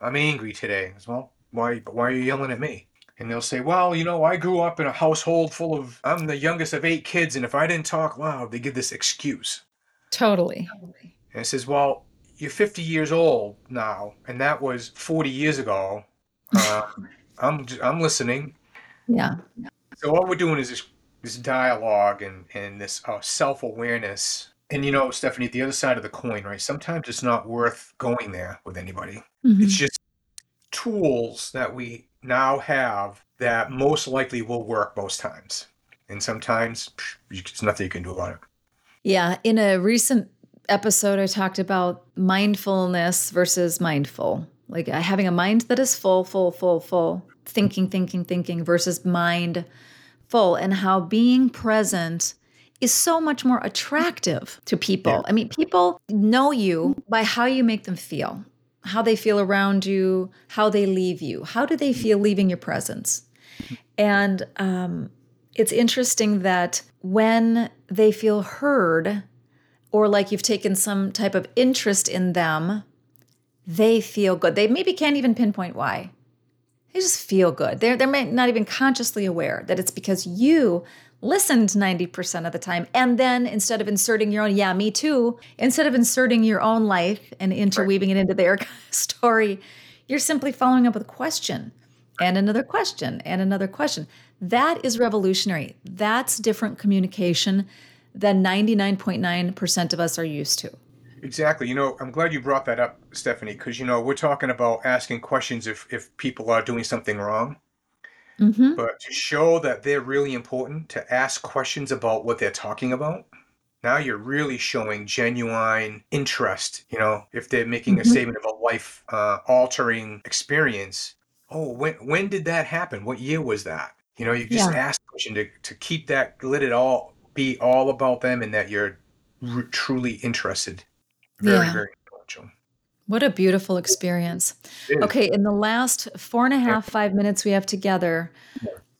I'm angry today. I said, well, why? Why are you yelling at me? And they'll say, "Well, you know, I grew up in a household full of. I'm the youngest of eight kids, and if I didn't talk loud, they give this excuse." Totally. And it says, "Well, you're 50 years old now, and that was 40 years ago. Uh, *laughs* I'm I'm listening. Yeah. So what we're doing is this, this dialogue and and this uh, self awareness. And you know, Stephanie, the other side of the coin, right? Sometimes it's not worth going there with anybody. Mhm. It's just tools that we now have that most likely will work most times. And sometimes psh, there's nothing you can do about it. Yeah, in a recent episode, I talked about mindfulness versus mindful, like uh, having a mind that is full, full, full, full, thinking, thinking, thinking versus mind full, and how being present is so much more attractive to people. Yeah. I mean, people know you by how you make them feel, how they feel around you, how they leave you. How do they feel leaving your presence? And um, it's interesting that when they feel heard or like you've taken some type of interest in them, they feel good. They maybe can't even pinpoint why. They just feel good. They're, they're not even consciously aware that it's because you listened 90% of the time. And then instead of inserting your own, yeah, me too, instead of inserting your own life and interweaving it into their *laughs* story, you're simply following up with a question and another question and another question. That is revolutionary. That's different communication than 99.9% of us are used to. Exactly. You know, I'm glad you brought that up, Stephanie, because you know we're talking about asking questions if if people are doing something wrong. Mm-hmm. But to show that they're really important, to ask questions about what they're talking about, now you're really showing genuine interest. You know, if they're making a Mhm. statement of a life uh, altering experience, oh, when when did that happen? What year was that? You know, you just Yeah. ask the question to, to keep that, let it all be all about them and that you're r- truly interested. Very, Yeah. very influential. What a beautiful experience. Okay, in the last four and a half, five minutes we have together,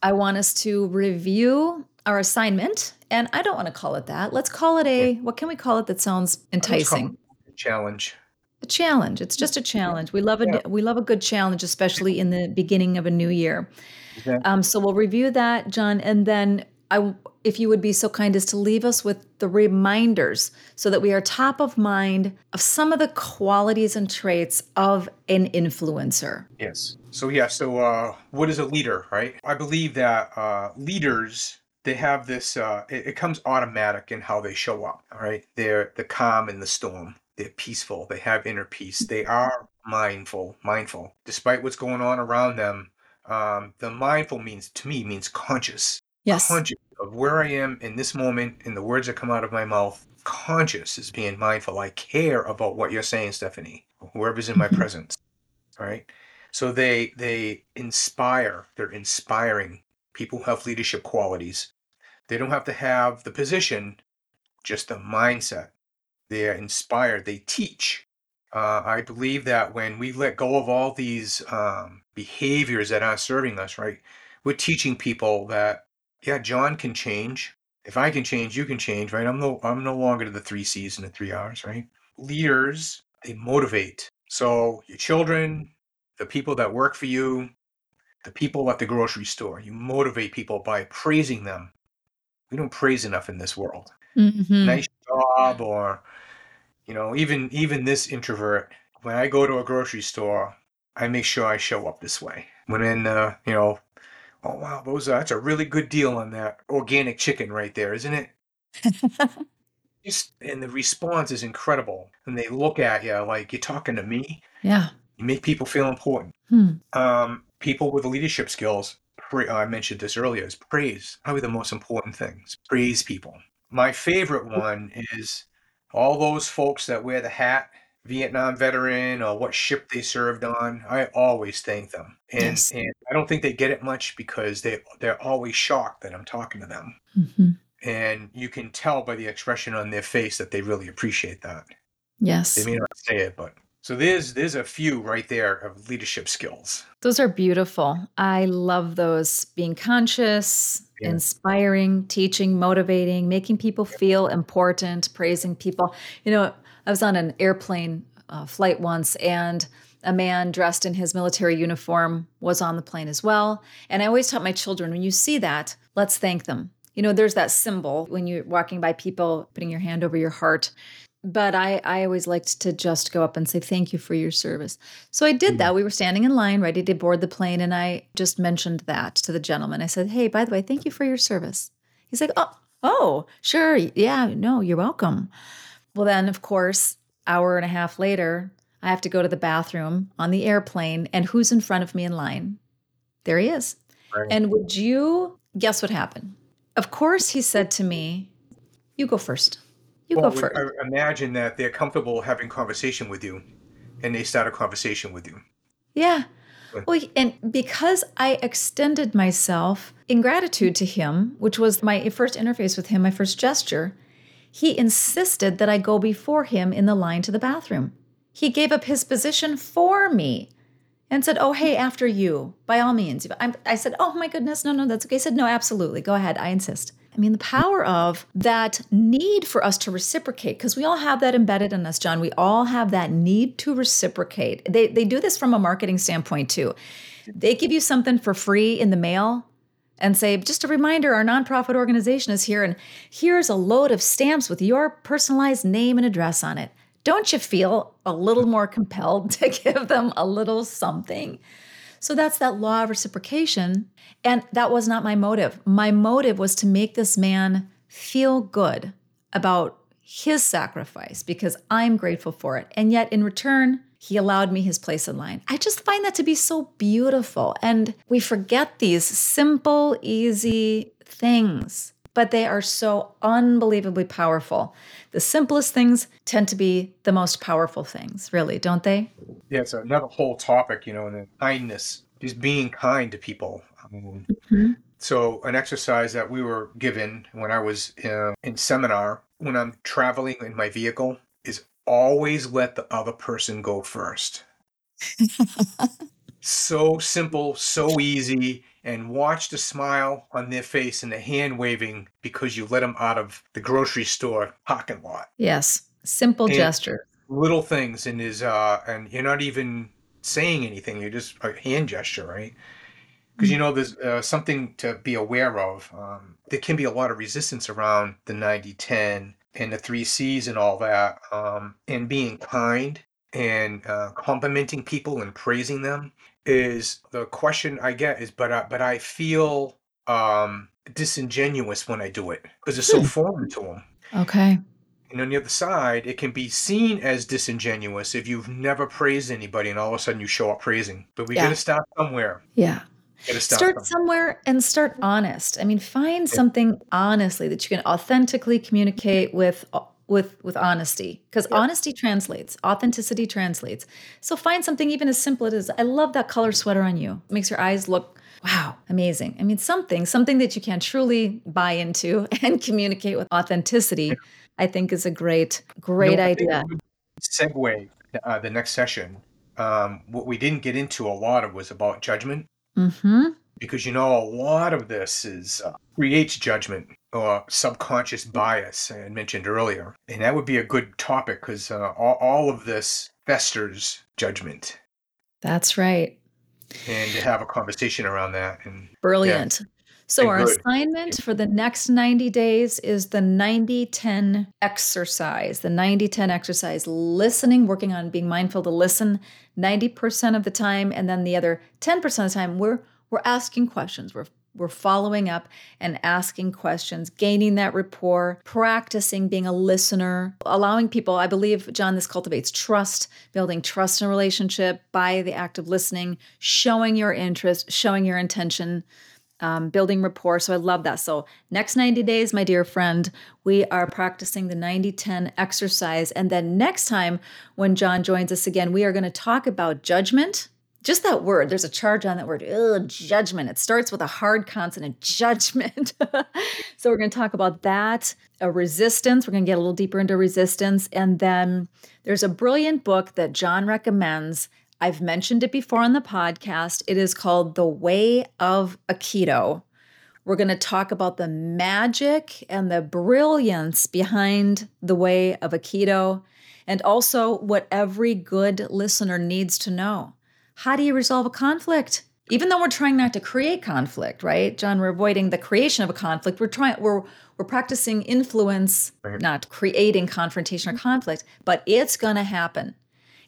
I want us to review our assignment. And I don't want to call it that. Let's call it a, what can we call it that sounds enticing? a Challenge. A challenge. It's just a challenge. We love a Yeah. we love a good challenge, especially in the beginning of a new year. Exactly. Um, so we'll review that, John, and then I, if you would be so kind as to leave us with the reminders, so that we are top of mind of some of the qualities and traits of an influencer. Yes. So yeah. So uh, what is a leader, right? I believe that uh, leaders they have this. Uh, it, it comes automatic in how they show up. All right. They're the calm in the storm. They're peaceful. They have inner peace. They are mindful. Mindful, despite what's going on around them. Um, the mindful means to me means conscious. Yes. Conscious of where I am in this moment, in the words that come out of my mouth. conscious, is being mindful. I care about what you're saying, Stephanie. Whoever's in my presence, right? So they they inspire. They're inspiring. People who have leadership qualities. They don't have to have the position, just the mindset. They are inspired. They teach. Uh, I believe that when we let go of all these um, behaviors that aren't serving us, right, we're teaching people that yeah, John can change. If I can change, you can change, right? I'm no I'm no longer the three C's and the three R's, right? Leaders, they motivate. So your children, the people that work for you, the people at the grocery store, you motivate people by praising them. We don't praise enough in this world. Mm-hmm. Nice job, or you know, even even this introvert. When I go to a grocery store, I make sure I show up this way. When in, uh, you know, oh wow, those uh, that's a really good deal on that organic chicken right there, isn't it? *laughs* Just and the response is incredible. And they look at you like you're talking to me. yeah. You make people feel important. Hmm. Um, people with leadership skills. Pra- I mentioned this earlier. Is praise probably the most important things. Praise people. My favorite one is all those folks that wear the hat, Vietnam veteran or what ship they served on. I always thank them, and Yes. and I don't think they get it much because they they're always shocked that I'm talking to them, hmm and you can tell by the expression on their face that they really appreciate that. Yes. They may not say it, but so there's there's a few right there of leadership skills. Those are beautiful. I love those. Being conscious, Yeah. inspiring, teaching, motivating, making people feel important, praising people. You know, I was on an airplane uh, flight once and a man dressed in his military uniform was on the plane as well. And I always taught my children when you see that, let's thank them. You know, there's that symbol when you're walking by people, putting your hand over your heart. But I, I always liked to just go up and say, thank you for your service. So I did that. We were standing in line ready to board the plane, and I just mentioned that to the gentleman. I said, Hey, by the way, thank you for your service. He's like, Oh, oh, sure. Yeah, no, you're welcome. Well, then, of course, hour and a half later, I have to go to the bathroom on the airplane, and who's in front of me in line? There he is. Right. And would you guess what happened? Of course, he said to me, You go first. You Well, go first. I imagine that they're comfortable having conversation with you, and they start a conversation with you. Yeah. Well, and because I extended myself in gratitude to him, which was my first interface with him, my first gesture, he insisted that I go before him in the line to the bathroom. He gave up his position for me and said, Oh, hey, after you, by all means. I'm, I said, Oh my goodness, no, no, that's okay. He said, No, absolutely. Go ahead. I insist. I mean, the power of that need for us to reciprocate, because we all have that embedded in us, John. We all have that need to reciprocate. They, they do this from a marketing standpoint, too. They give you something for free in the mail and say, just a reminder, our nonprofit organization is here, and here's a load of stamps with your personalized name and address on it. Don't you feel a little more compelled *laughs* to give them a little something? So that's that law of reciprocation. And that was not my motive. My motive was to make this man feel good about his sacrifice because I'm grateful for it. And yet, in return, he allowed me his place in line. I just find that to be so beautiful. And we forget these simple, easy things, but they are so unbelievably powerful. The simplest things tend to be the most powerful things, really, don't they? Yeah, it's another whole topic, you know, and then kindness, just being kind to people. Um, Mhm. So, an exercise that we were given when I was uh, in seminar, when I'm traveling in my vehicle, always let the other person go first. so simple, so easy, and watch the smile on their face and the hand waving because you let them out of the grocery store parking lot. Yes, simple And- gesture. Little things, and is uh, and you're not even saying anything. You're just a hand gesture, right? Because you know there's uh, something to be aware of. Um, there can be a lot of resistance around the 90-10 and the three C's and all that. Um, and being kind and uh, complimenting people and praising them is the question I get is, but I, but I feel um, disingenuous when I do it because it's so Hmm. foreign to them. Okay. And on the other side, it can be seen as disingenuous if you've never praised anybody and all of a sudden you show up praising. But we Yeah. got to start somewhere. Yeah. Start, Start somewhere. somewhere and start honest. I mean, find something honestly that you can authentically communicate with with with honesty because yeah. honesty translates authenticity translates so find something even as simple as i love that color sweater on you it makes your eyes look wow amazing i mean something something that you can truly buy into *laughs* and communicate with authenticity yeah. i think is a great great you know, idea segue uh, the next session um, what we didn't get into a lot of was about judgment mm-hmm. because you know a lot of this is uh, creates judgment or subconscious bias I mentioned earlier. And that would be a good topic because uh, all, all of this festers judgment. That's right. And to have a conversation around that. And Brilliant. Yeah. So, our assignment for the next 90 days is the 90 10 exercise. The 90 10 exercise, listening, working on being mindful to listen 90% of the time. And then the other 10% of the time, we're, we're asking questions. We're we're following up and asking questions, gaining that rapport, practicing being a listener, allowing people, I believe, John, this cultivates trust, building trust in a relationship by the act of listening, showing your interest, showing your intention. Um, building rapport. So I love that. So, next 90 days, my dear friend, we are practicing the 90 10 exercise. And then next time, when John joins us again, we are going to talk about judgment just that word, there's a charge on that word, Ugh, judgment. It starts with a hard consonant, *laughs* judgment. so we're going to talk about that, a resistance. We're going to get a little deeper into resistance. And then there's a brilliant book that John recommends. I've mentioned it before on the podcast. It is called The Way of Aikido. We're going to talk about the magic and the brilliance behind the way of Aikido, and also what every good listener needs to know how do you resolve a conflict? Even though we're trying not to create conflict, right? John, we're avoiding the creation of a conflict. We're trying we're we're practicing influence, not creating confrontation or conflict, but it's going to happen.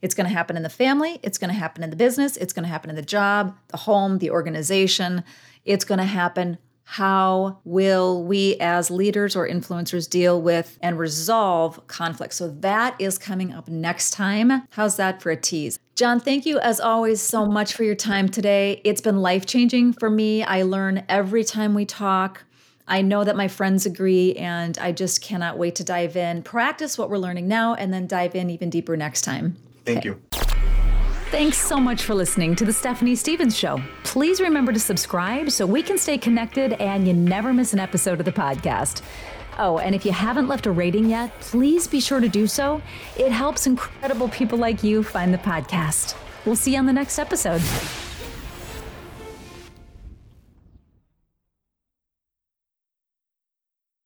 It's going to happen in the family, it's going to happen in the business, it's going to happen in the job, the home, the organization. It's going to happen how will we as leaders or influencers deal with and resolve conflict? So that is coming up next time. How's that for a tease? John, thank you as always so much for your time today. It's been life changing for me. I learn every time we talk. I know that my friends agree, and I just cannot wait to dive in, practice what we're learning now, and then dive in even deeper next time. Thank you. Thanks so much for listening to The Stephanie Stevens Show. Please remember to subscribe so we can stay connected and you never miss an episode of the podcast. Oh, and if you haven't left a rating yet, please be sure to do so. It helps incredible people like you find the podcast. We'll see you on the next episode.